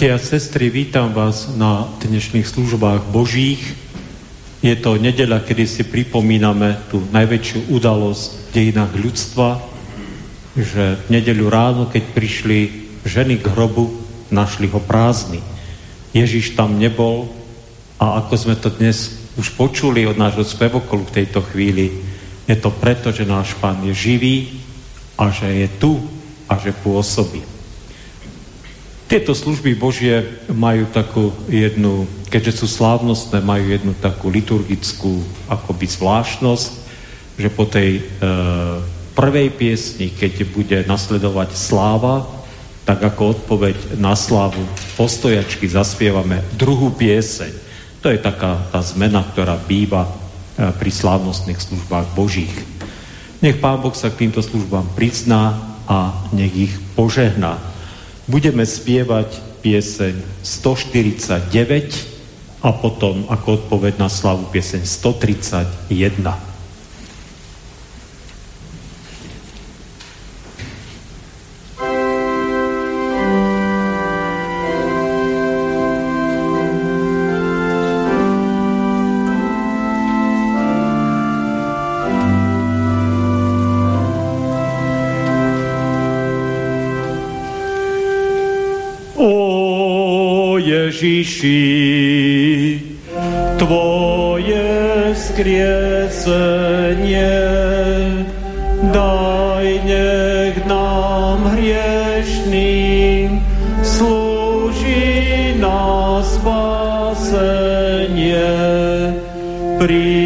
Bratia a sestry, vítam vás na dnešných službách Božích. Je to nedela, kedy si pripomíname tú najväčšiu udalosť v dejinách ľudstva, že v nedeľu ráno, keď prišli ženy k hrobu, našli ho prázdny. Ježiš tam nebol a ako sme to dnes už počuli od nášho spevokolu v tejto chvíli, je to preto, že náš Pán je živý a že je tu a že pôsobí. Tieto služby Božie majú takú jednu, keďže sú slávnostné, majú jednu takú liturgickú akoby zvláštnosť, že po tej e, prvej piesni, keď bude nasledovať sláva, tak ako odpoveď na slávu postojačky zaspievame druhú pieseň. To je taká tá zmena, ktorá býva e, pri slávnostných službách Božích. Nech Pán Boh sa k týmto službám prizná a nech ich požehná budeme spievať pieseň 149 a potom ako odpoveď na slavu pieseň 131. Ježiši, Tvoje skriesenie daj nech nám hriešným slúži na spasenie. Prihovor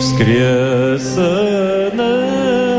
воскресенное.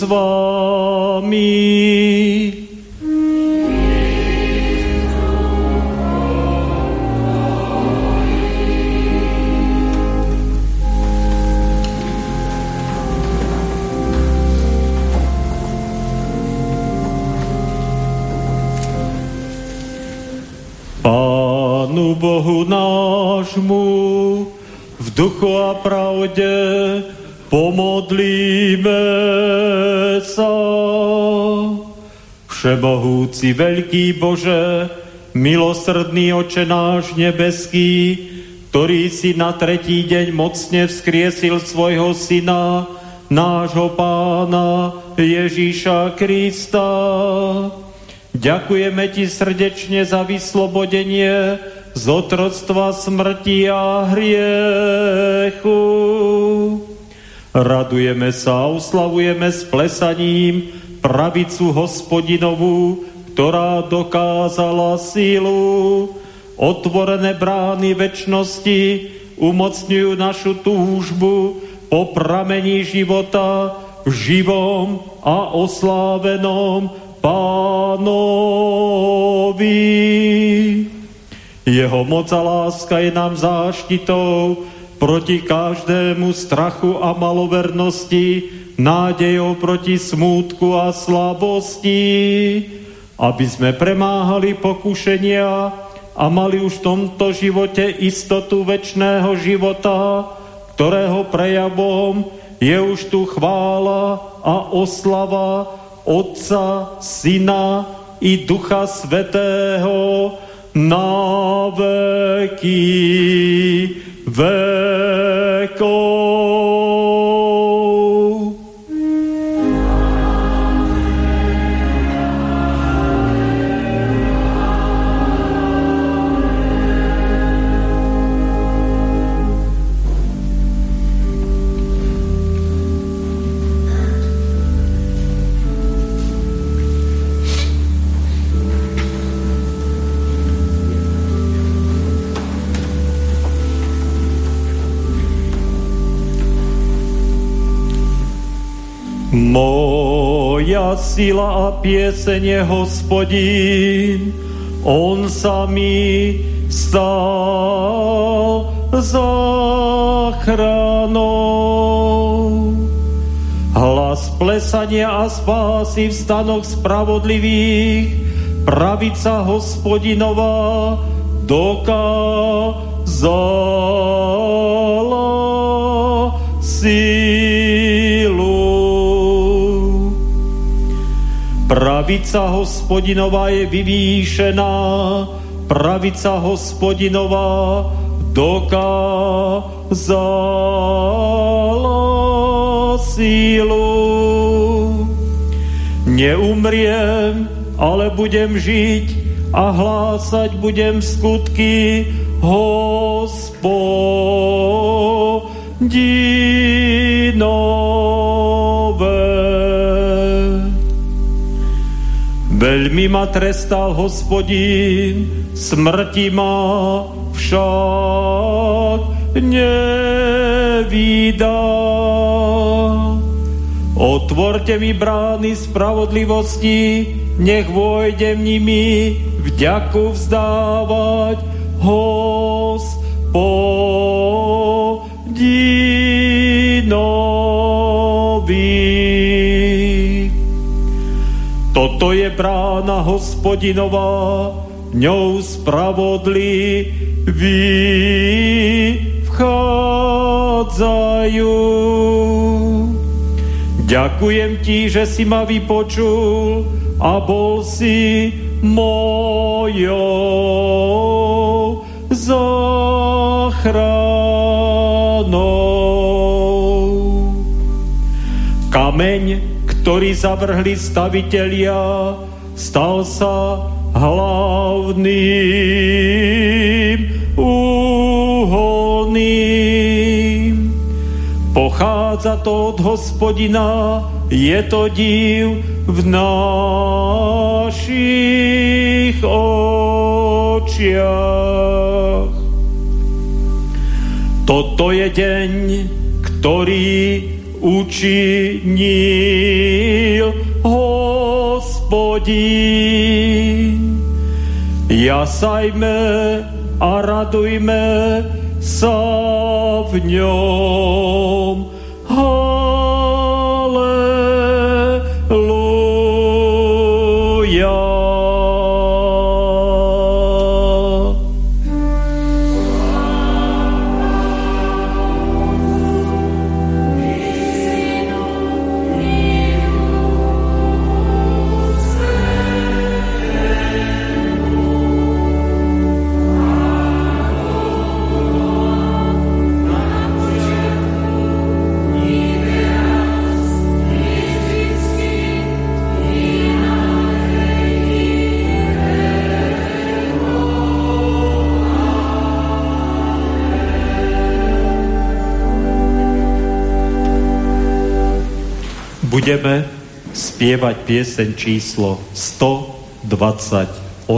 S vámi. Pánu Bohu nášmu v duchu a pravde Všemohúci veľký Bože, milosrdný oče náš nebeský, ktorý si na tretí deň mocne vzkriesil svojho syna, nášho pána Ježíša Krista. Ďakujeme ti srdečne za vyslobodenie z otroctva smrti a hriechu. Radujeme sa a oslavujeme s plesaním pravicu hospodinovú, ktorá dokázala sílu. Otvorené brány väčšnosti umocňujú našu túžbu po pramení života v živom a oslávenom pánovi. Jeho moc a láska je nám záštitou proti každému strachu a malovernosti, nádejou proti smútku a slabosti, aby sme premáhali pokušenia a mali už v tomto živote istotu väčšného života, ktorého prejavom je už tu chvála a oslava Otca, Syna i Ducha Svetého na veky vekov. Moja sila a pieseň je hospodín, on sa mi stal záchranou. Hlas plesania a spásy v stanoch spravodlivých, pravica hospodinová dokázala sílu. Pravica hospodinová je vyvýšená, pravica hospodinová dokázala sílu. Neumriem, ale budem žiť a hlásať budem skutky hospodinové. Veľmi ma trestal hospodín, smrti ma však nevydá. Otvorte mi brány spravodlivosti, nech vojdem nimi vďaku vzdávať hospodinovi. Toto je brána hospodinová, ňou spravodliví vchádzajú. Ďakujem ti, že si ma vypočul a bol si mojou záchranou. Kameň, ktorý zavrhli stavitelia, stal sa hlavným úholným. Pochádza to od hospodina, je to div v našich očiach. Toto je deň, ktorý učinil hospodín. Jasajme a radujme sa v ňom. Budeme spievať pieseň číslo 128.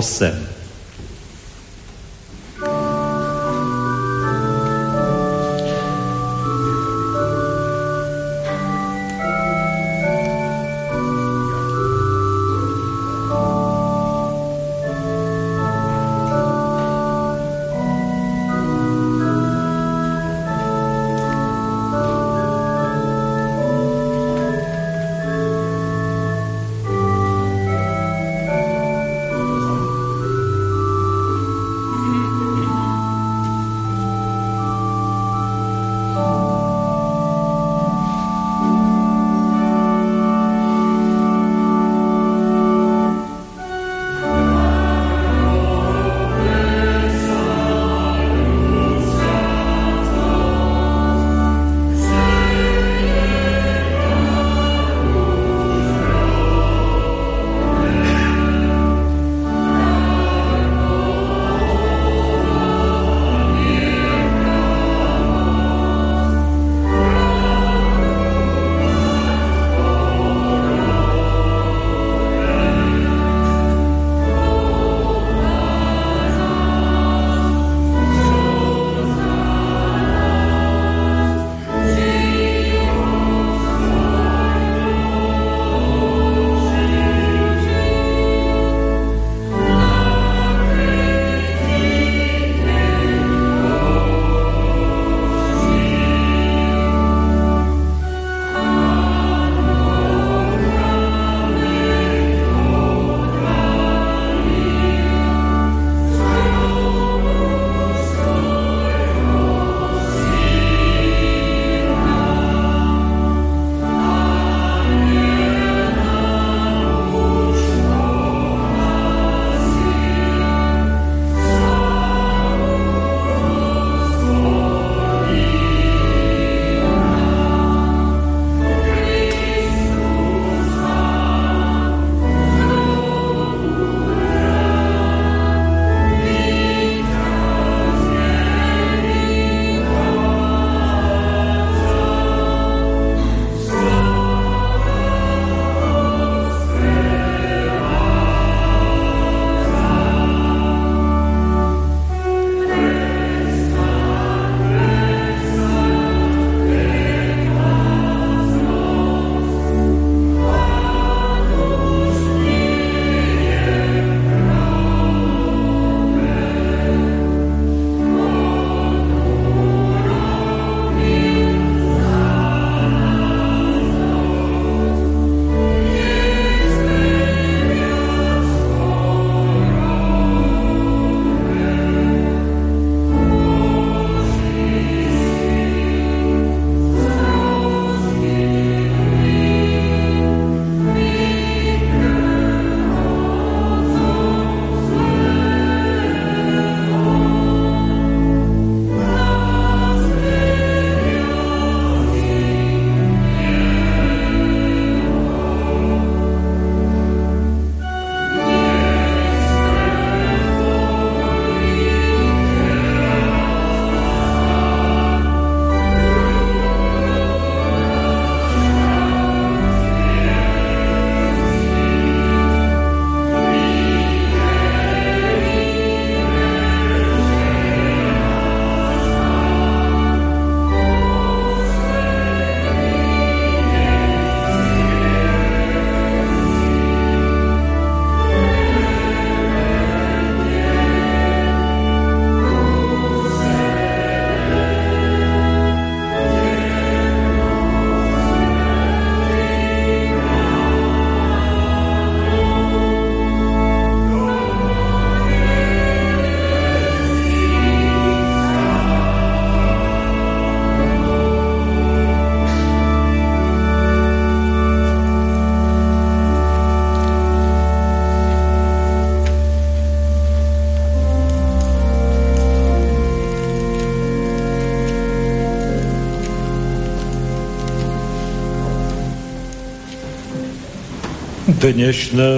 Dnešné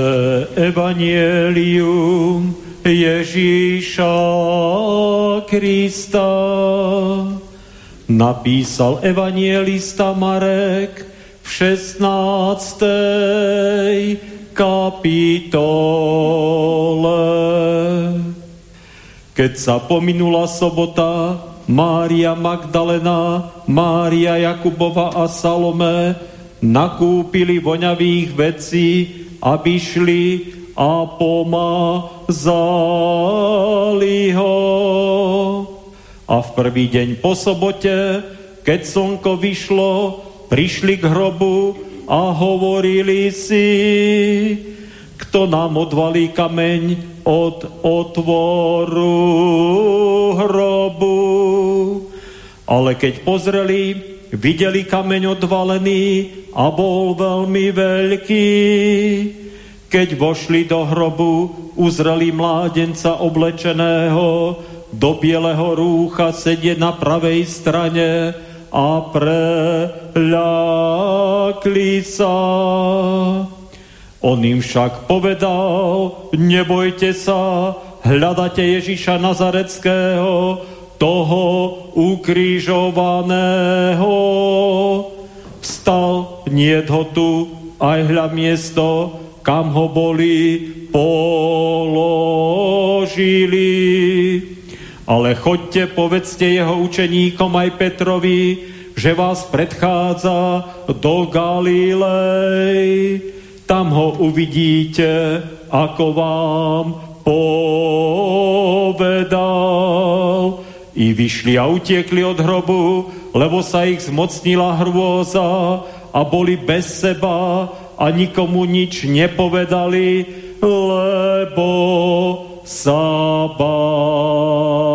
evanielium Ježíša Krista napísal evanielista Marek v 16. kapitole. Keď sa pominula sobota, Mária Magdalena, Mária Jakubova a Salome nakúpili voňavých vecí, aby šli a pomazali ho. A v prvý deň po sobote, keď slnko vyšlo, prišli k hrobu a hovorili si, kto nám odvalí kameň od otvoru hrobu. Ale keď pozreli, videli kameň odvalený a bol veľmi veľký. Keď vošli do hrobu, uzreli mládenca oblečeného do bieleho rúcha sedieť na pravej strane a preľakli sa. On im však povedal, nebojte sa, hľadate Ježiša Nazareckého, toho ukrižovaného. Vstal, nie ho tu, aj hľa miesto, kam ho boli položili. Ale chodte, povedzte jeho učeníkom aj Petrovi, že vás predchádza do Galilei. Tam ho uvidíte, ako vám povedal. I vyšli a utiekli od hrobu, lebo sa ich zmocnila hrôza a boli bez seba a nikomu nič nepovedali, lebo sa báli.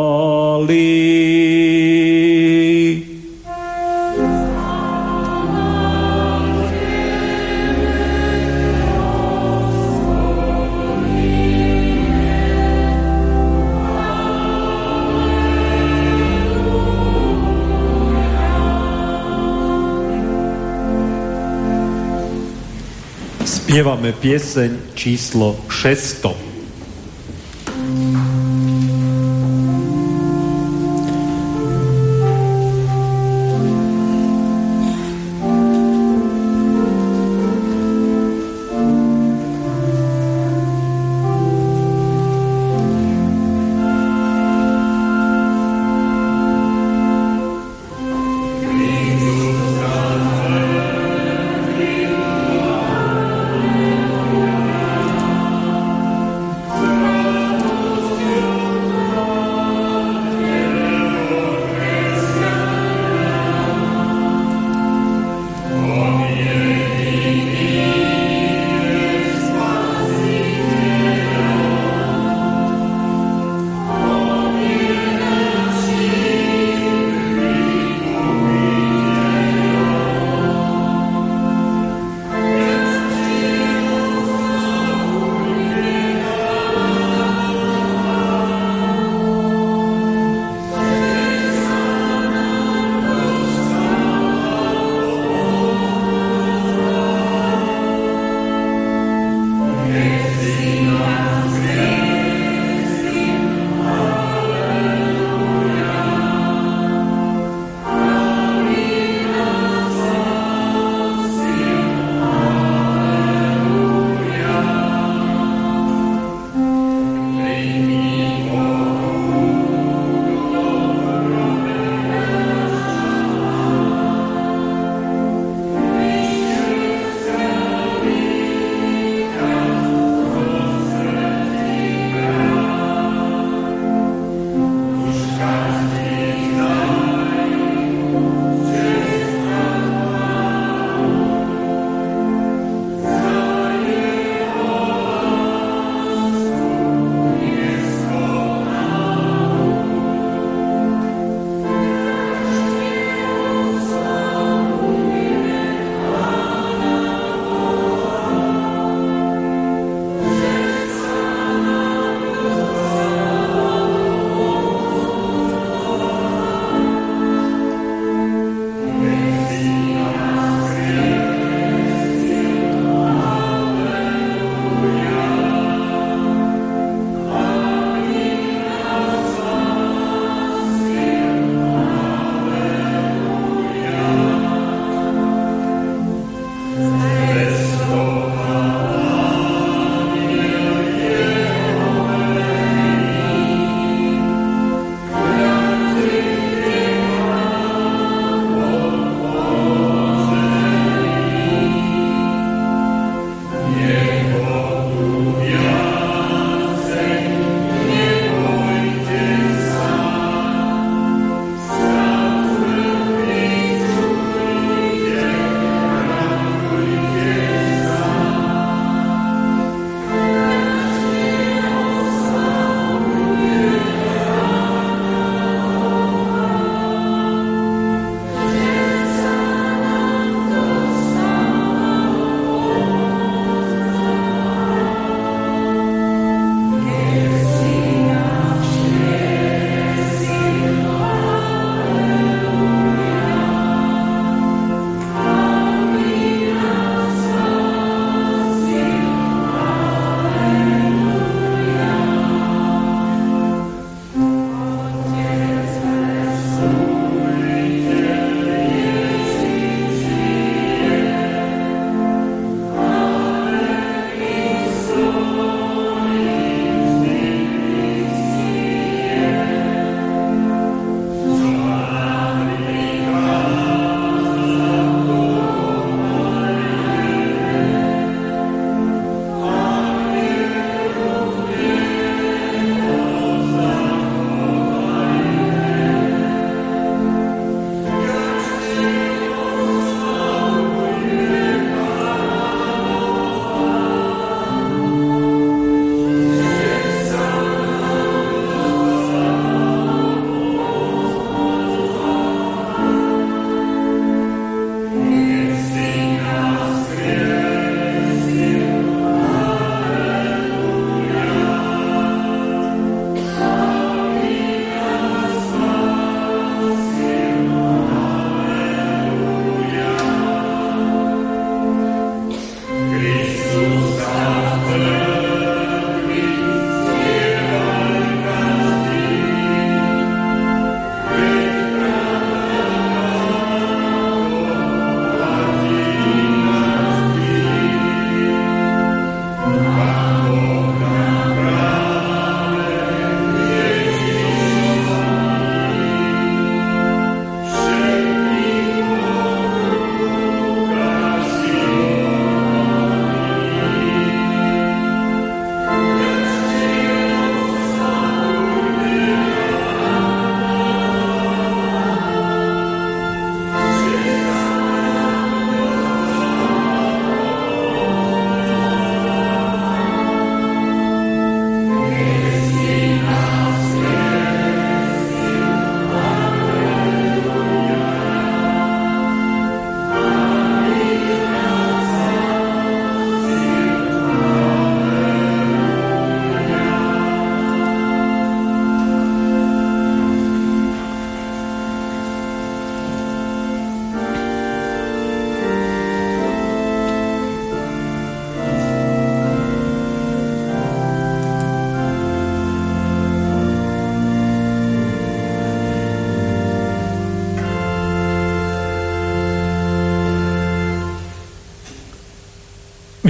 Spievame pieseň číslo 600.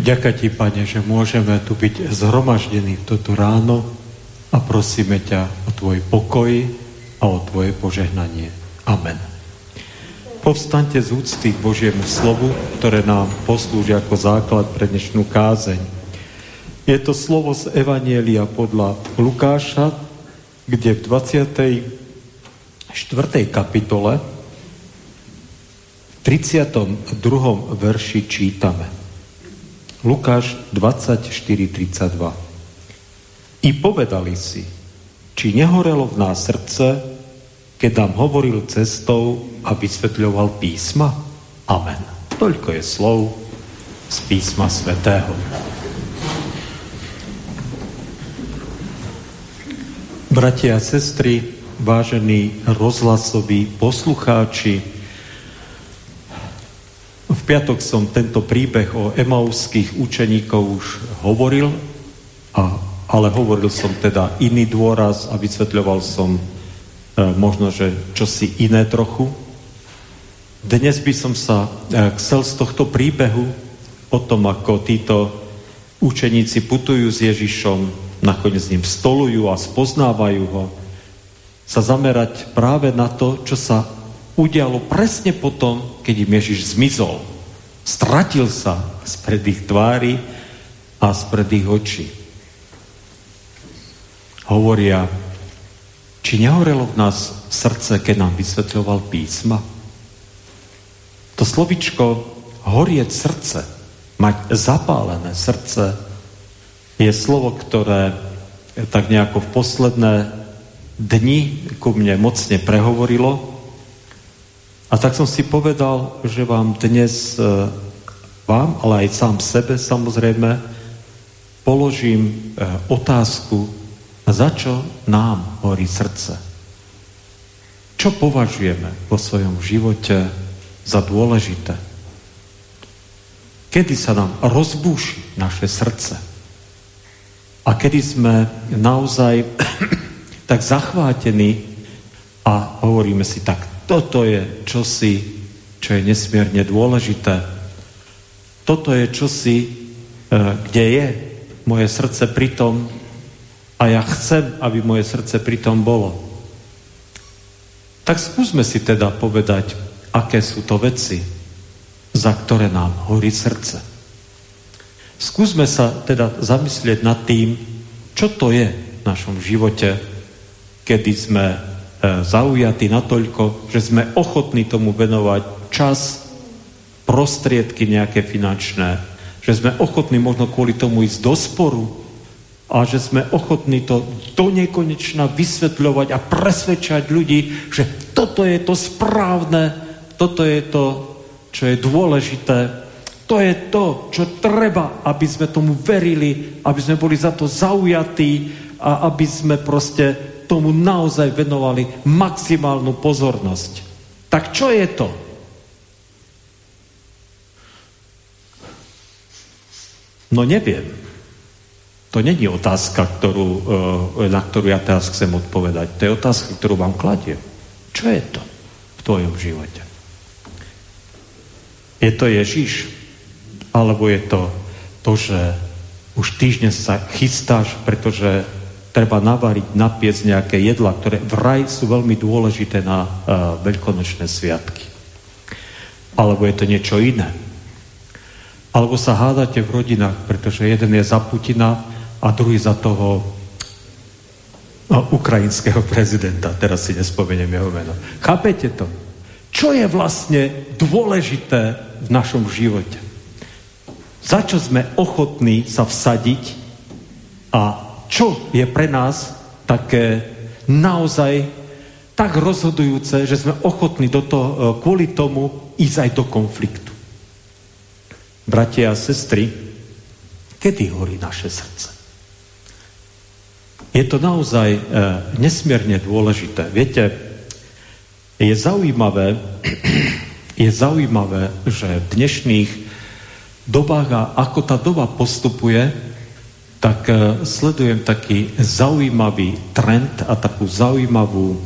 Ďakujem ti, Pane, že môžeme tu byť zhromaždení v toto ráno a prosíme ťa o tvoj pokoj a o tvoje požehnanie. Amen. Povstaňte z úcty k Božiemu slovu, ktoré nám poslúži ako základ pre dnešnú kázeň. Je to slovo z Evanielia podľa Lukáša, kde v 24. kapitole 32. verši čítame. Lukáš 24.32 I povedali si, či nehorelo v nás srdce, keď nám hovoril cestou a vysvetľoval písma? Amen. Toľko je slov z písma svätého. Bratia a sestry, vážení rozhlasoví poslucháči, piatok som tento príbeh o emauských učeníkov už hovoril, a, ale hovoril som teda iný dôraz a vysvetľoval som e, možno, že čosi iné trochu. Dnes by som sa e, chcel z tohto príbehu o tom, ako títo učeníci putujú s Ježišom, nakoniec s ním stolujú a spoznávajú ho, sa zamerať práve na to, čo sa udialo presne potom, keď im Ježiš zmizol. Stratil sa spred ich tvári a spred ich očí. Hovoria, či nehorelo v nás srdce, keď nám vysvetľoval písma? To slovičko horieť srdce, mať zapálené srdce, je slovo, ktoré tak nejako v posledné dni ku mne mocne prehovorilo a tak som si povedal, že vám dnes, e, vám, ale aj sám sebe samozrejme, položím e, otázku, za čo nám horí srdce. Čo považujeme vo svojom živote za dôležité? Kedy sa nám rozbúši naše srdce? A kedy sme naozaj tak zachvátení a hovoríme si tak, toto je čosi, čo je nesmierne dôležité. Toto je čosi, e, kde je moje srdce pritom a ja chcem, aby moje srdce pritom bolo. Tak skúsme si teda povedať, aké sú to veci, za ktoré nám horí srdce. Skúsme sa teda zamyslieť nad tým, čo to je v našom živote, kedy sme zaujatí natoľko, že sme ochotní tomu venovať čas, prostriedky nejaké finančné, že sme ochotní možno kvôli tomu ísť do sporu a že sme ochotní to do nekonečna vysvetľovať a presvedčať ľudí, že toto je to správne, toto je to, čo je dôležité, to je to, čo treba, aby sme tomu verili, aby sme boli za to zaujatí a aby sme proste tomu naozaj venovali maximálnu pozornosť. Tak čo je to? No neviem. To není otázka, ktorú, e, na ktorú ja teraz chcem odpovedať. To je otázka, ktorú vám kladiem. Čo je to v tvojom živote? Je to Ježiš? Alebo je to to, že už týždeň sa chystáš, pretože treba navariť, napiec nejaké jedla, ktoré vraj sú veľmi dôležité na uh, veľkonočné sviatky. Alebo je to niečo iné. Alebo sa hádate v rodinách, pretože jeden je za Putina a druhý za toho no, ukrajinského prezidenta. Teraz si nespomeniem jeho meno. Chápete to? Čo je vlastne dôležité v našom živote? Za čo sme ochotní sa vsadiť a čo je pre nás také naozaj tak rozhodujúce, že sme ochotní do toho, e, kvôli tomu ísť aj do konfliktu. Bratia a sestry, kedy horí naše srdce? Je to naozaj e, nesmierne dôležité. Viete, je zaujímavé, je zaujímavé, že v dnešných dobách a ako tá doba postupuje, tak e, sledujem taký zaujímavý trend a takú zaujímavú e,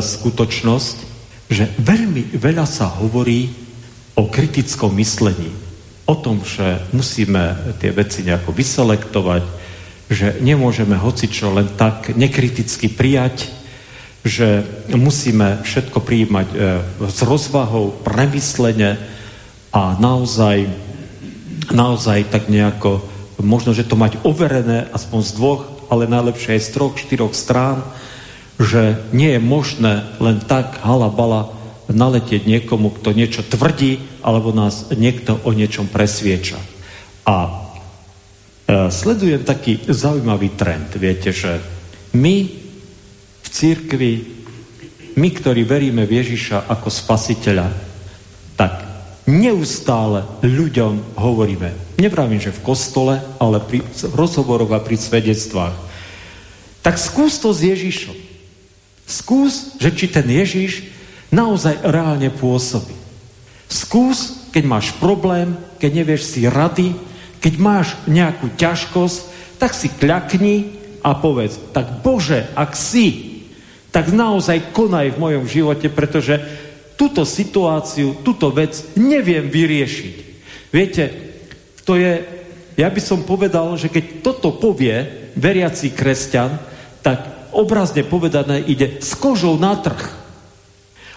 skutočnosť, že veľmi veľa sa hovorí o kritickom myslení. o tom, že musíme tie veci nejako vyselektovať, že nemôžeme hocičo len tak nekriticky prijať, že musíme všetko prijímať e, s rozvahou, premyslene a naozaj, naozaj tak nejako, možno, že to mať overené aspoň z dvoch, ale najlepšie aj z troch, štyroch strán, že nie je možné len tak halabala naletieť niekomu, kto niečo tvrdí, alebo nás niekto o niečom presvieča. A e, sledujem taký zaujímavý trend. Viete, že my v církvi, my, ktorí veríme v Ježiša ako spasiteľa, neustále ľuďom hovoríme, nevravím, že v kostole, ale pri rozhovoroch a pri svedectvách, tak skús to s Ježišom. Skús, že či ten Ježiš naozaj reálne pôsobí. Skús, keď máš problém, keď nevieš si rady, keď máš nejakú ťažkosť, tak si kľakni a povedz, tak Bože, ak si, tak naozaj konaj v mojom živote, pretože túto situáciu, túto vec neviem vyriešiť. Viete, to je, ja by som povedal, že keď toto povie veriaci kresťan, tak obrazne povedané ide s kožou na trh.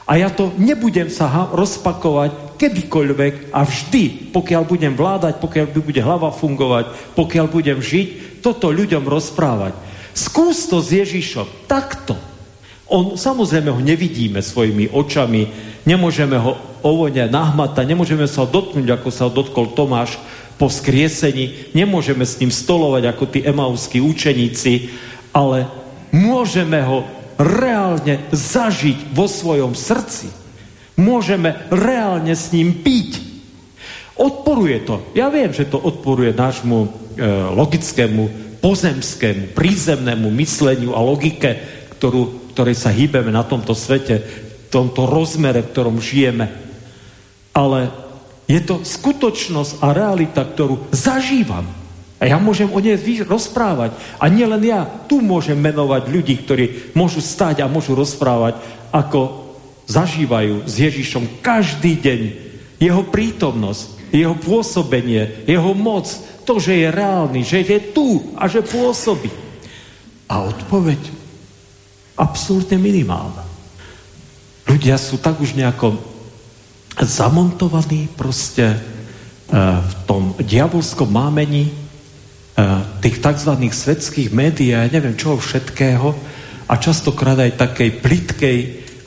A ja to nebudem sa rozpakovať kedykoľvek a vždy, pokiaľ budem vládať, pokiaľ bude hlava fungovať, pokiaľ budem žiť, toto ľuďom rozprávať. Skús to s Ježišom takto. On, samozrejme ho nevidíme svojimi očami, nemôžeme ho ovone nahmatať, nemôžeme sa ho dotknúť, ako sa ho dotkol Tomáš po skriesení, nemôžeme s ním stolovať ako tí emauskí učeníci, ale môžeme ho reálne zažiť vo svojom srdci. Môžeme reálne s ním piť. Odporuje to. Ja viem, že to odporuje nášmu e, logickému, pozemskému, prízemnému mysleniu a logike, ktorú ktorej sa hýbeme na tomto svete, tomto rozmere, v ktorom žijeme. Ale je to skutočnosť a realita, ktorú zažívam. A ja môžem o nej rozprávať. A nielen ja, tu môžem menovať ľudí, ktorí môžu stať a môžu rozprávať, ako zažívajú s Ježišom každý deň jeho prítomnosť, jeho pôsobenie, jeho moc, to, že je reálny, že je tu a že pôsobí. A odpoveď absolútne minimálna. Ľudia sú tak už nejako zamontovaní proste e, v tom diabolskom mámení e, tých tzv. svetských médií a ja neviem čoho všetkého a častokrát aj takej plitkej,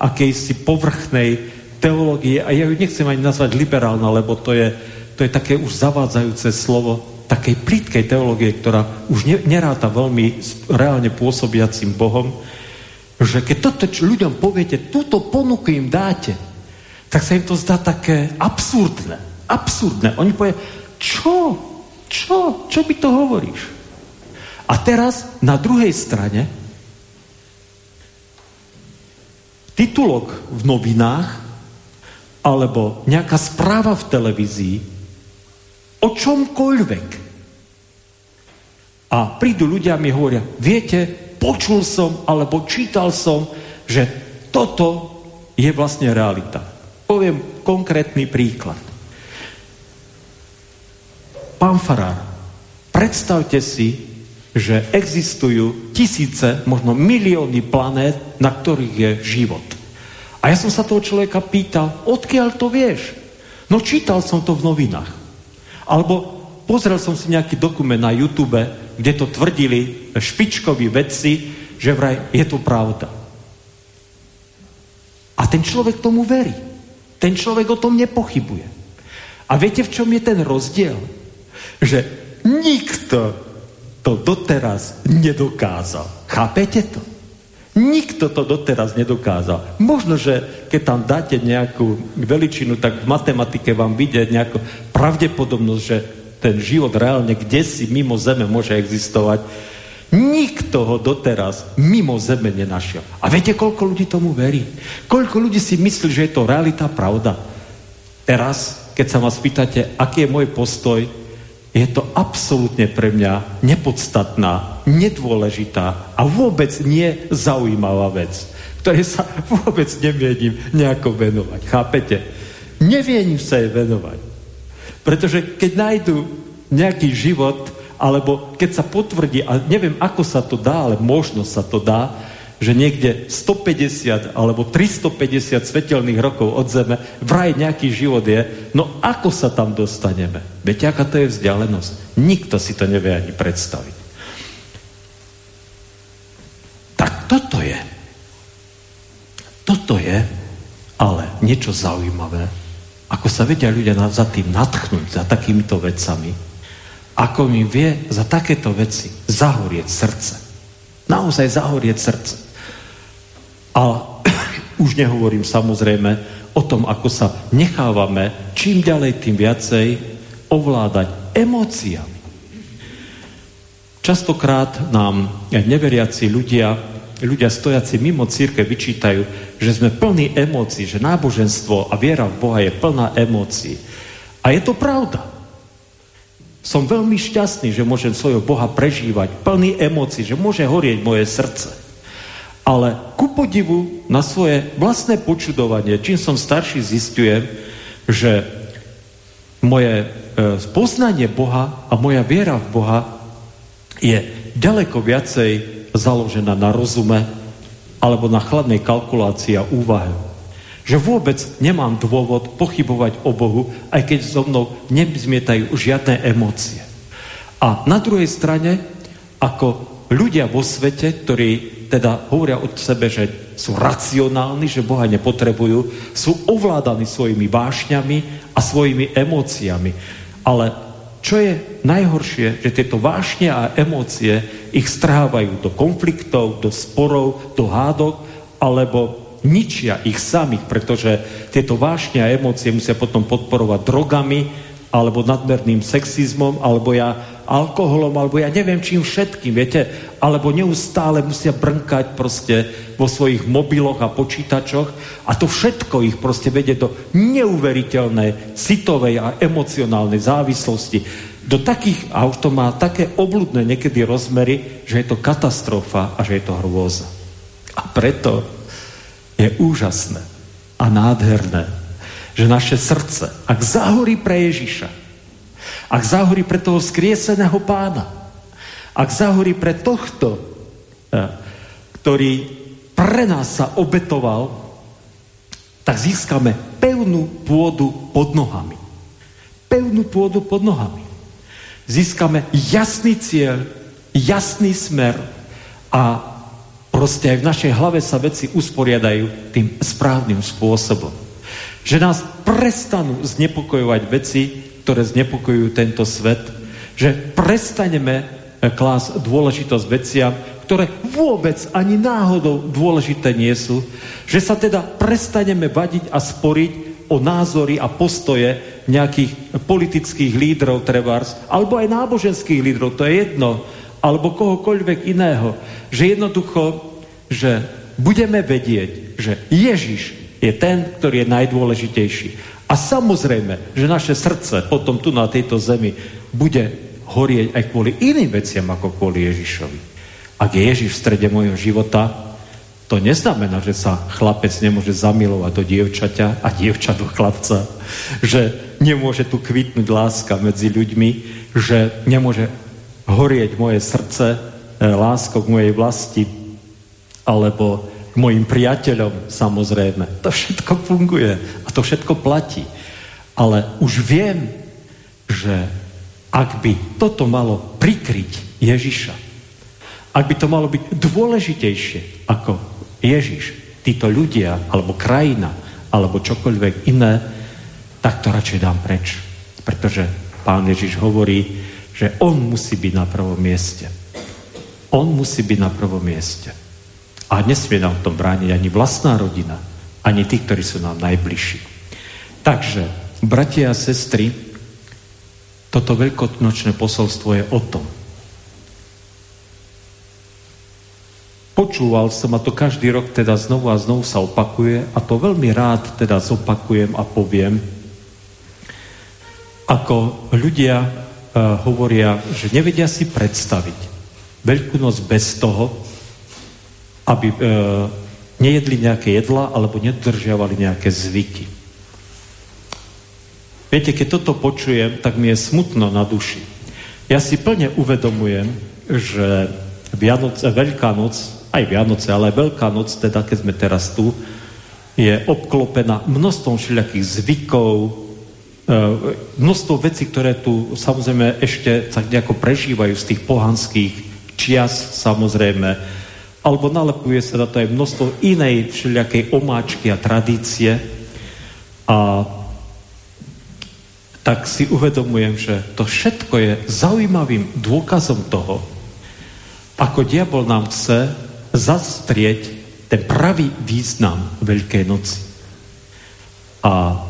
akejsi povrchnej teológie a ja ju nechcem ani nazvať liberálna, lebo to je, to je také už zavádzajúce slovo takej plitkej teológie, ktorá už ne, neráta veľmi reálne pôsobiacim Bohom, že keď toto ľuďom poviete, túto ponuku im dáte, tak sa im to zdá také absurdné. Absurdné. Oni povie, čo? Čo? Čo by to hovoríš? A teraz na druhej strane titulok v novinách alebo nejaká správa v televízii o čomkoľvek. A prídu ľudia a mi hovoria, viete, počul som alebo čítal som, že toto je vlastne realita. Poviem konkrétny príklad. Pán Farár, predstavte si, že existujú tisíce, možno milióny planét, na ktorých je život. A ja som sa toho človeka pýtal, odkiaľ to vieš? No čítal som to v novinách. Alebo pozrel som si nejaký dokument na YouTube, kde to tvrdili špičkoví vedci, že vraj je to pravda. A ten človek tomu verí. Ten človek o tom nepochybuje. A viete, v čom je ten rozdiel? Že nikto to doteraz nedokázal. Chápete to? Nikto to doteraz nedokázal. Možno, že keď tam dáte nejakú veličinu, tak v matematike vám vidieť nejakú pravdepodobnosť, že ten život reálne kde si mimo Zeme môže existovať. Nikto ho doteraz mimo Zeme nenašiel. A viete, koľko ľudí tomu verí? Koľko ľudí si myslí, že je to realita, pravda? Teraz, keď sa ma spýtate, aký je môj postoj, je to absolútne pre mňa nepodstatná, nedôležitá a vôbec nie zaujímavá vec, ktorej sa vôbec neviením nejako venovať. Chápete? Neviením sa jej venovať. Pretože keď nájdu nejaký život, alebo keď sa potvrdí, a neviem, ako sa to dá, ale možno sa to dá, že niekde 150 alebo 350 svetelných rokov od Zeme vraj nejaký život je, no ako sa tam dostaneme? Viete, aká to je vzdialenosť? Nikto si to nevie ani predstaviť. Tak toto je. Toto je ale niečo zaujímavé. Ako sa vedia ľudia za tým natchnúť, za takýmito vecami. Ako mi vie za takéto veci zahorieť srdce. Naozaj zahorieť srdce. A už nehovorím samozrejme o tom, ako sa nechávame čím ďalej, tým viacej ovládať emóciami. Častokrát nám neveriaci ľudia, ľudia stojaci mimo círke vyčítajú, že sme plní emócií, že náboženstvo a viera v Boha je plná emócií. A je to pravda. Som veľmi šťastný, že môžem svojho Boha prežívať, plný emócií, že môže horieť moje srdce. Ale ku podivu na svoje vlastné počudovanie, čím som starší zistujem, že moje e, poznanie Boha a moja viera v Boha je ďaleko viacej založená na rozume alebo na chladnej kalkulácii a úvahe. Že vôbec nemám dôvod pochybovať o Bohu, aj keď so mnou nezmietajú žiadne emócie. A na druhej strane, ako ľudia vo svete, ktorí teda hovoria od sebe, že sú racionálni, že Boha nepotrebujú, sú ovládaní svojimi vášňami a svojimi emóciami. Ale čo je najhoršie, že tieto vášne a emócie ich strhávajú do konfliktov, do sporov, do hádok, alebo ničia ich samých, pretože tieto vášne a emócie musia potom podporovať drogami, alebo nadmerným sexizmom, alebo ja alkoholom, alebo ja neviem čím všetkým, viete, alebo neustále musia brnkať proste vo svojich mobiloch a počítačoch a to všetko ich proste vedie do neuveriteľnej citovej a emocionálnej závislosti. Do takých, a už to má také obludné niekedy rozmery, že je to katastrofa a že je to hrôza. A preto je úžasné a nádherné, že naše srdce, ak zahorí pre Ježiša, ak zahorí pre toho skrieseného pána, ak zahorí pre tohto, eh, ktorý pre nás sa obetoval, tak získame pevnú pôdu pod nohami. Pevnú pôdu pod nohami. Získame jasný cieľ, jasný smer a proste aj v našej hlave sa veci usporiadajú tým správnym spôsobom. Že nás prestanú znepokojovať veci, ktoré znepokojujú tento svet. Že prestaneme eh, klás dôležitosť veciam, ktoré vôbec ani náhodou dôležité nie sú. Že sa teda prestaneme vadiť a sporiť o názory a postoje nejakých politických lídrov trebárs, alebo aj náboženských lídrov, to je jedno, alebo kohokoľvek iného. Že jednoducho, že budeme vedieť, že Ježiš je ten, ktorý je najdôležitejší. A samozrejme, že naše srdce potom tu na tejto zemi bude horieť aj kvôli iným veciam ako kvôli Ježišovi. Ak je Ježiš v strede môjho života, to neznamená, že sa chlapec nemôže zamilovať do dievčaťa a dievča do chlapca, že nemôže tu kvitnúť láska medzi ľuďmi, že nemôže horieť moje srdce e, láskou k mojej vlasti, alebo k mojim priateľom, samozrejme. To všetko funguje a to všetko platí. Ale už viem, že ak by toto malo prikryť Ježiša, ak by to malo byť dôležitejšie ako Ježiš, títo ľudia, alebo krajina, alebo čokoľvek iné, tak to radšej dám preč. Pretože pán Ježiš hovorí, že on musí byť na prvom mieste. On musí byť na prvom mieste. A nesmie nám v tom brániť ani vlastná rodina, ani tí, ktorí sú nám najbližší. Takže, bratia a sestry, toto veľkonočné posolstvo je o tom. Počúval som, a to každý rok teda znovu a znovu sa opakuje, a to veľmi rád teda zopakujem a poviem, ako ľudia uh, hovoria, že nevedia si predstaviť Veľkú noc bez toho, aby e, nejedli nejaké jedla alebo nedržiavali nejaké zvyky. Viete, keď toto počujem, tak mi je smutno na duši. Ja si plne uvedomujem, že Vianoce, Veľká noc, aj Vianoce, ale aj Veľká noc, teda keď sme teraz tu, je obklopená množstvom všelijakých zvykov, e, množstvo vecí, ktoré tu samozrejme ešte tak nejako prežívajú z tých pohanských čias, samozrejme, alebo nalepuje sa na to aj množstvo inej všelijakej omáčky a tradície. A tak si uvedomujem, že to všetko je zaujímavým dôkazom toho, ako diabol nám chce zastrieť ten pravý význam Veľkej noci. A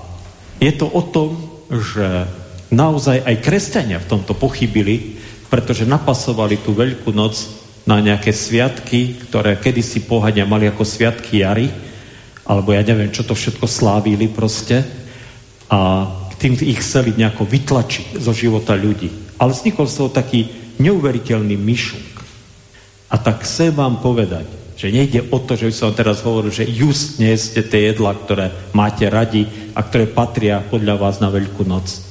je to o tom, že naozaj aj kresťania v tomto pochybili, pretože napasovali tú Veľkú noc na nejaké sviatky, ktoré kedysi pohania mali ako sviatky jary, alebo ja neviem, čo to všetko slávili proste. A tým ich chceli nejako vytlačiť zo života ľudí. Ale vznikol z toho taký neuveriteľný myšunk. A tak chcem vám povedať, že nejde o to, že by som teraz hovoril, že just ste tie jedla, ktoré máte radi a ktoré patria podľa vás na Veľkú noc.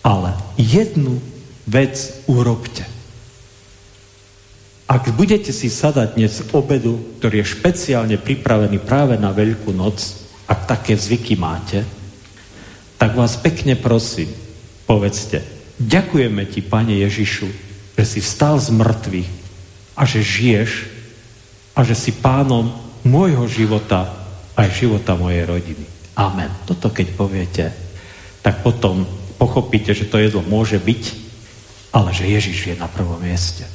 Ale jednu vec urobte. Ak budete si sadať dnes obedu, ktorý je špeciálne pripravený práve na Veľkú noc, ak také zvyky máte, tak vás pekne prosím, povedzte, ďakujeme ti, Pane Ježišu, že si vstal z mŕtvych a že žiješ a že si pánom môjho života aj života mojej rodiny. Amen. Toto keď poviete, tak potom pochopíte, že to jedlo môže byť, ale že Ježiš je na prvom mieste.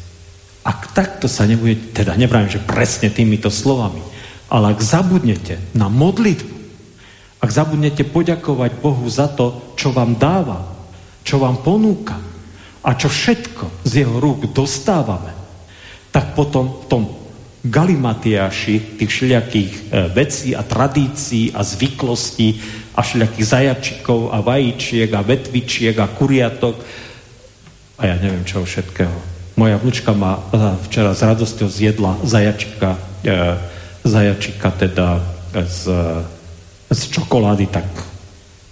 Ak takto sa nebude, teda nevrajím, že presne týmito slovami, ale ak zabudnete na modlitbu, ak zabudnete poďakovať Bohu za to, čo vám dáva, čo vám ponúka a čo všetko z jeho rúk dostávame, tak potom v tom galimatiaši tých všelijakých e, vecí a tradícií a zvyklostí a všelijakých zajačikov a vajíčiek a vetvičiek a kuriatok a ja neviem čo všetkého. Moja vnúčka ma e, včera s radosťou zjedla zajačika, e, zajačika teda z z čokolády, tak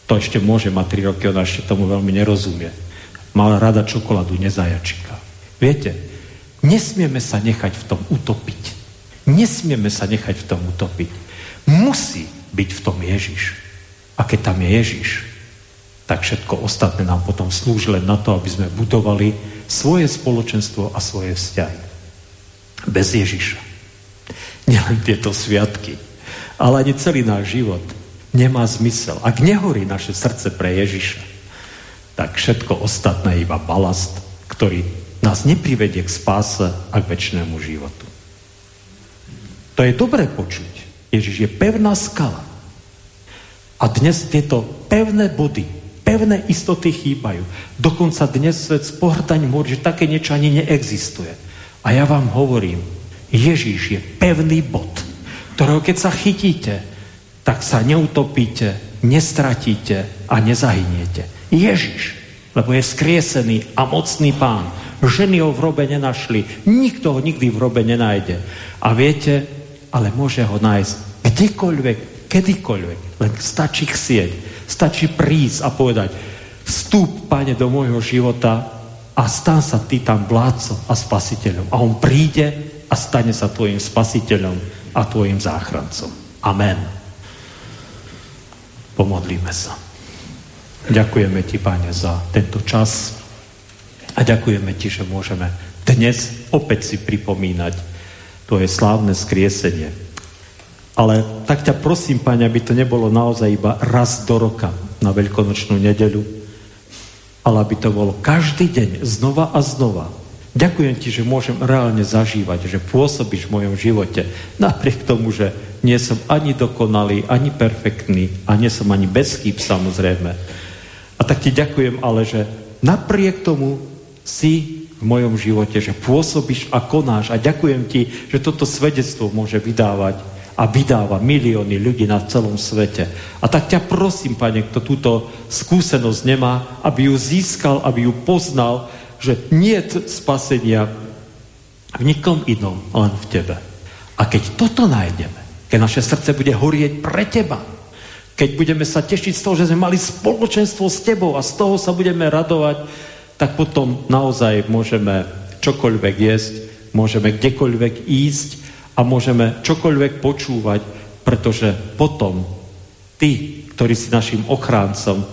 to ešte môže mať 3 roky, ona ešte tomu veľmi nerozumie. Mala rada čokoládu, nezajačika. Viete, nesmieme sa nechať v tom utopiť. Nesmieme sa nechať v tom utopiť. Musí byť v tom Ježiš. A keď tam je Ježiš, tak všetko ostatné nám potom slúži len na to, aby sme budovali svoje spoločenstvo a svoje vzťahy. Bez Ježiša. Nielen tieto sviatky, ale ani celý náš život nemá zmysel. Ak nehorí naše srdce pre Ježiša, tak všetko ostatné je iba balast, ktorý nás neprivedie k spáse a k väčšnému životu. To je dobré počuť. Ježiš je pevná skala. A dnes tieto pevné body, pevné istoty chýbajú. Dokonca dnes svet s pohrdaním hovorí, že také niečo ani neexistuje. A ja vám hovorím, Ježíš je pevný bod, ktorého keď sa chytíte, tak sa neutopíte, nestratíte a nezahyniete. Ježiš, lebo je skriesený a mocný pán. Ženy ho v hrobe nenašli, nikto ho nikdy v hrobe nenájde. A viete, ale môže ho nájsť kdekoľvek, kedykoľvek. Len stačí chcieť, stačí prísť a povedať, vstúp, pane, do môjho života a stan sa ty tam vládcom a spasiteľom. A on príde a stane sa tvojim spasiteľom a tvojim záchrancom. Amen. Pomodlíme sa. Ďakujeme Ti, Pane, za tento čas a ďakujeme Ti, že môžeme dnes opäť si pripomínať Tvoje slávne skriesenie. Ale tak ťa prosím, Pane, aby to nebolo naozaj iba raz do roka na veľkonočnú nedeľu, ale aby to bolo každý deň, znova a znova. Ďakujem Ti, že môžem reálne zažívať, že pôsobíš v mojom živote, napriek tomu, že nie som ani dokonalý, ani perfektný a nie som ani bez chýb samozrejme. A tak ti ďakujem ale, že napriek tomu si v mojom živote, že pôsobíš a konáš a ďakujem ti, že toto svedectvo môže vydávať a vydáva milióny ľudí na celom svete. A tak ťa prosím, pane, kto túto skúsenosť nemá, aby ju získal, aby ju poznal, že nie spasenia v nikom inom, len v tebe. A keď toto nájdeme, keď naše srdce bude horieť pre teba, Keď budeme sa tešiť z toho, že sme mali spoločenstvo s Tebou a z toho sa budeme radovať, tak potom naozaj môžeme čokoľvek jesť, môžeme kdekoľvek ísť a môžeme čokoľvek počúvať, pretože potom Ty, ktorý si našim ochráncom,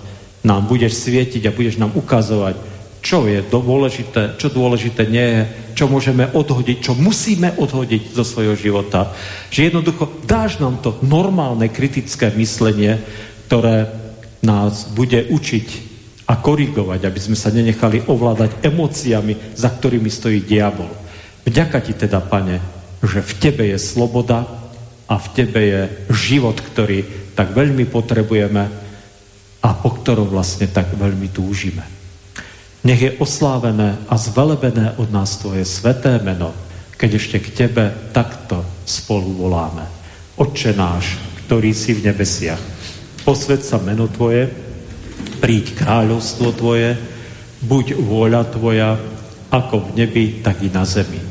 nám budeš svietiť a budeš nám ukazovať, čo je dôležité, čo dôležité nie je, čo môžeme odhodiť, čo musíme odhodiť zo svojho života. Že jednoducho dáš nám to normálne kritické myslenie, ktoré nás bude učiť a korigovať, aby sme sa nenechali ovládať emóciami, za ktorými stojí diabol. Vďaka ti teda, pane, že v tebe je sloboda a v tebe je život, ktorý tak veľmi potrebujeme a po ktorom vlastne tak veľmi túžime. Nech je oslávené a zvelebené od nás Tvoje sveté meno, keď ešte k Tebe takto spolu voláme. Otče náš, ktorý si v nebesiach, posved sa meno Tvoje, príď kráľovstvo Tvoje, buď vôľa Tvoja, ako v nebi, tak i na zemi.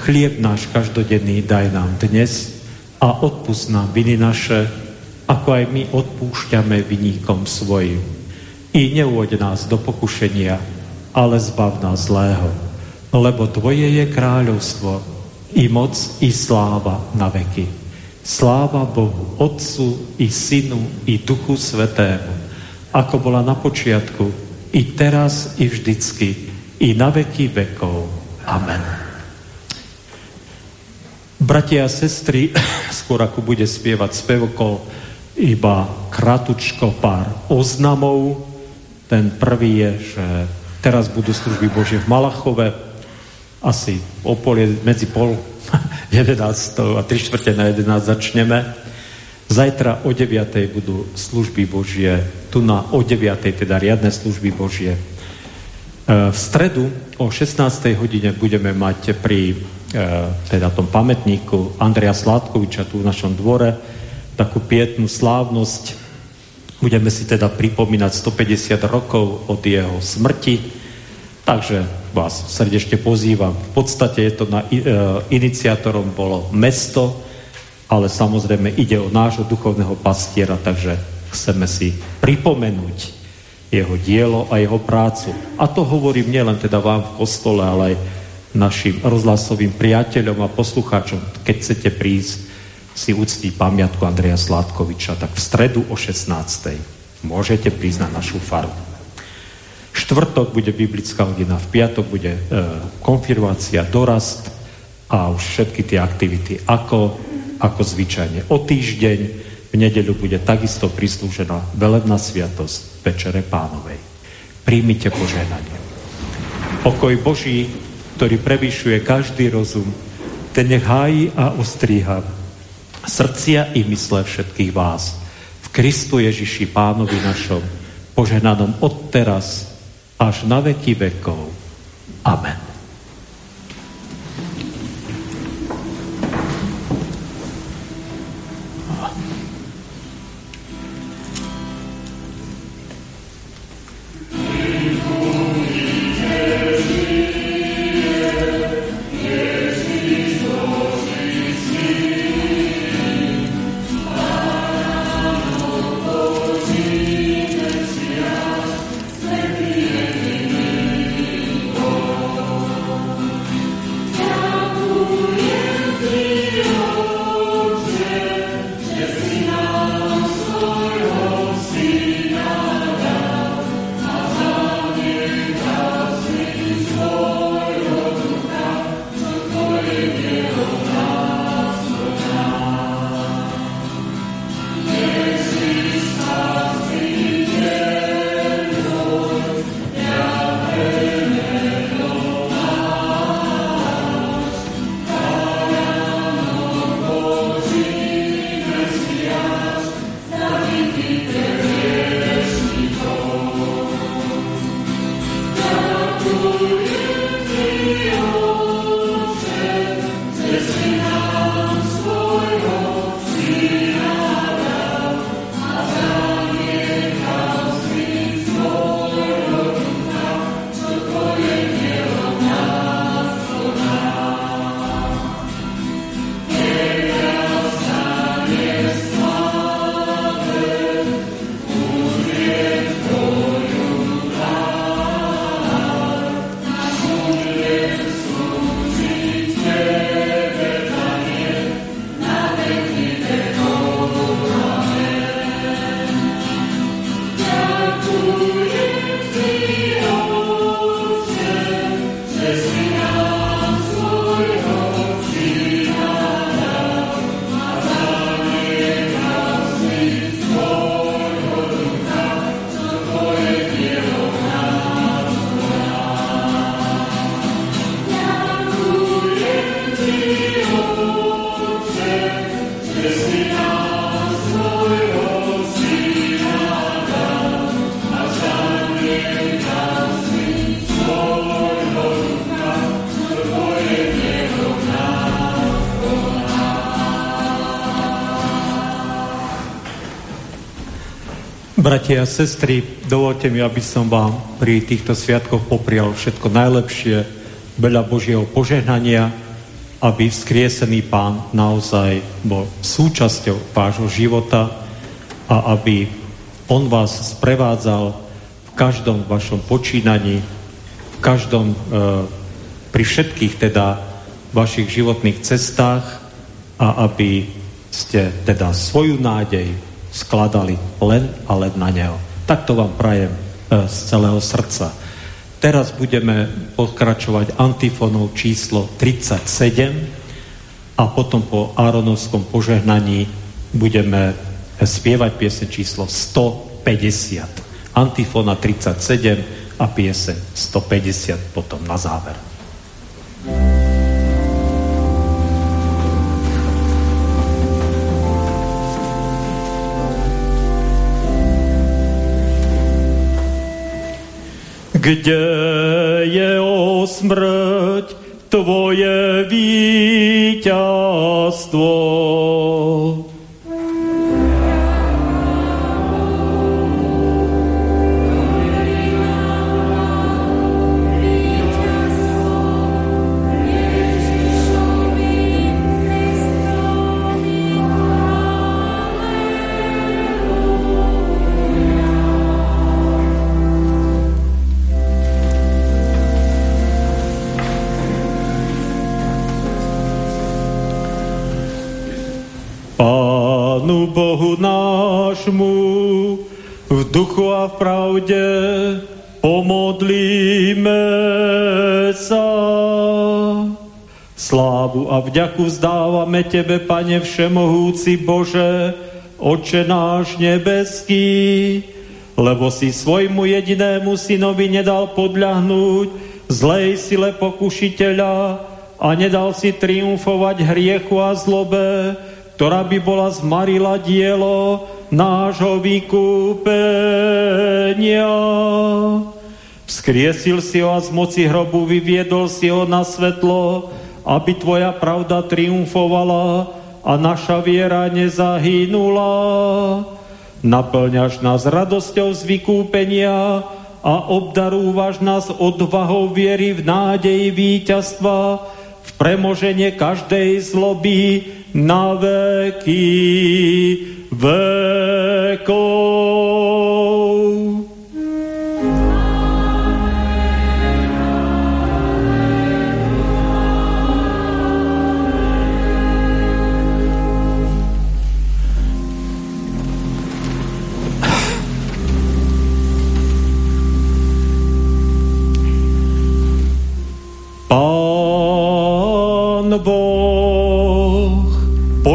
Chlieb náš každodenný daj nám dnes a odpust nám viny naše, ako aj my odpúšťame vyníkom svojim. I neuvoď nás do pokušenia, ale zbav nás zlého. Lebo Tvoje je kráľovstvo, i moc, i sláva na veky. Sláva Bohu, Otcu, i Synu, i Duchu Svetému, ako bola na počiatku, i teraz, i vždycky, i na veky vekov. Amen. Bratia a sestry, skôr ako bude spievať spevokol, iba kratučko pár oznamov. Ten prvý je, že Teraz budú služby Božie v Malachove, asi o pol, medzi pol 11 a 3 čtvrte na 11 začneme. Zajtra o 9 budú služby Božie, tu na o 9 teda riadne služby Božie. E, v stredu o 16. hodine budeme mať pri teda tom pamätníku Andreja Sládkoviča tu v našom dvore takú pietnú slávnosť Budeme si teda pripomínať 150 rokov od jeho smrti, takže vás srdečne pozývam. V podstate je to na, e, iniciátorom bolo mesto, ale samozrejme ide o nášho duchovného pastiera, takže chceme si pripomenúť jeho dielo a jeho prácu. A to hovorím nielen teda vám v kostole, ale aj našim rozhlasovým priateľom a poslucháčom, keď chcete prísť si uctí pamiatku Andreja Sládkoviča, tak v stredu o 16. môžete prísť na našu faru. Štvrtok bude biblická hodina, v piatok bude e, konfirmácia, dorast a už všetky tie aktivity ako, ako zvyčajne. O týždeň v nedeľu bude takisto prislúžená velebná sviatosť Večere Pánovej. Príjmite požehnanie. Pokoj Boží, ktorý prevyšuje každý rozum, ten nech hájí a ostríha srdcia i mysle všetkých vás. V Kristu Ježiši Pánovi našom, poženanom od teraz až na veky vekov. Amen. Bratia a sestry, dovolte mi, aby som vám pri týchto sviatkoch poprial všetko najlepšie, veľa Božieho požehnania, aby vzkriesený Pán naozaj bol súčasťou vášho života a aby On vás sprevádzal v každom vašom počínaní, v každom, e, pri všetkých teda vašich životných cestách a aby ste teda svoju nádej skladali len a len na Neho. Tak to vám prajem e, z celého srdca. Teraz budeme pokračovať antifonou číslo 37 a potom po Áronovskom požehnaní budeme spievať piesen číslo 150. Antifona 37 a piesen 150 potom na záver. Kde je o smrť tvoje víťazstvo? A vďaku zdávame Tebe, Pane Všemohúci Bože, Oče náš nebeský, lebo si svojmu jedinému synovi nedal podľahnúť zlej sile pokušiteľa a nedal si triumfovať hriechu a zlobe, ktorá by bola zmarila dielo nášho vykúpenia. Vzkriesil si ho a z moci hrobu vyviedol si ho na svetlo, aby tvoja pravda triumfovala a naša viera nezahynula. Naplňaš nás radosťou z vykúpenia a obdarúvaš nás odvahou viery v nádeji víťazstva, v premoženie každej zloby, na veky vekov.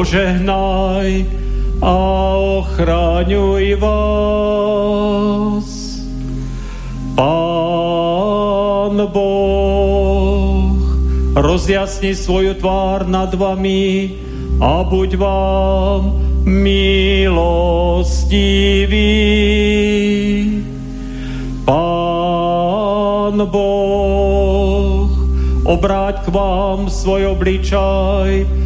Požehnaj a ochraňuj vás. Pán Boh, rozjasni svoju tvár nad vami a buď vám milostivý. Pán Boh, obráť k vám svoj obličaj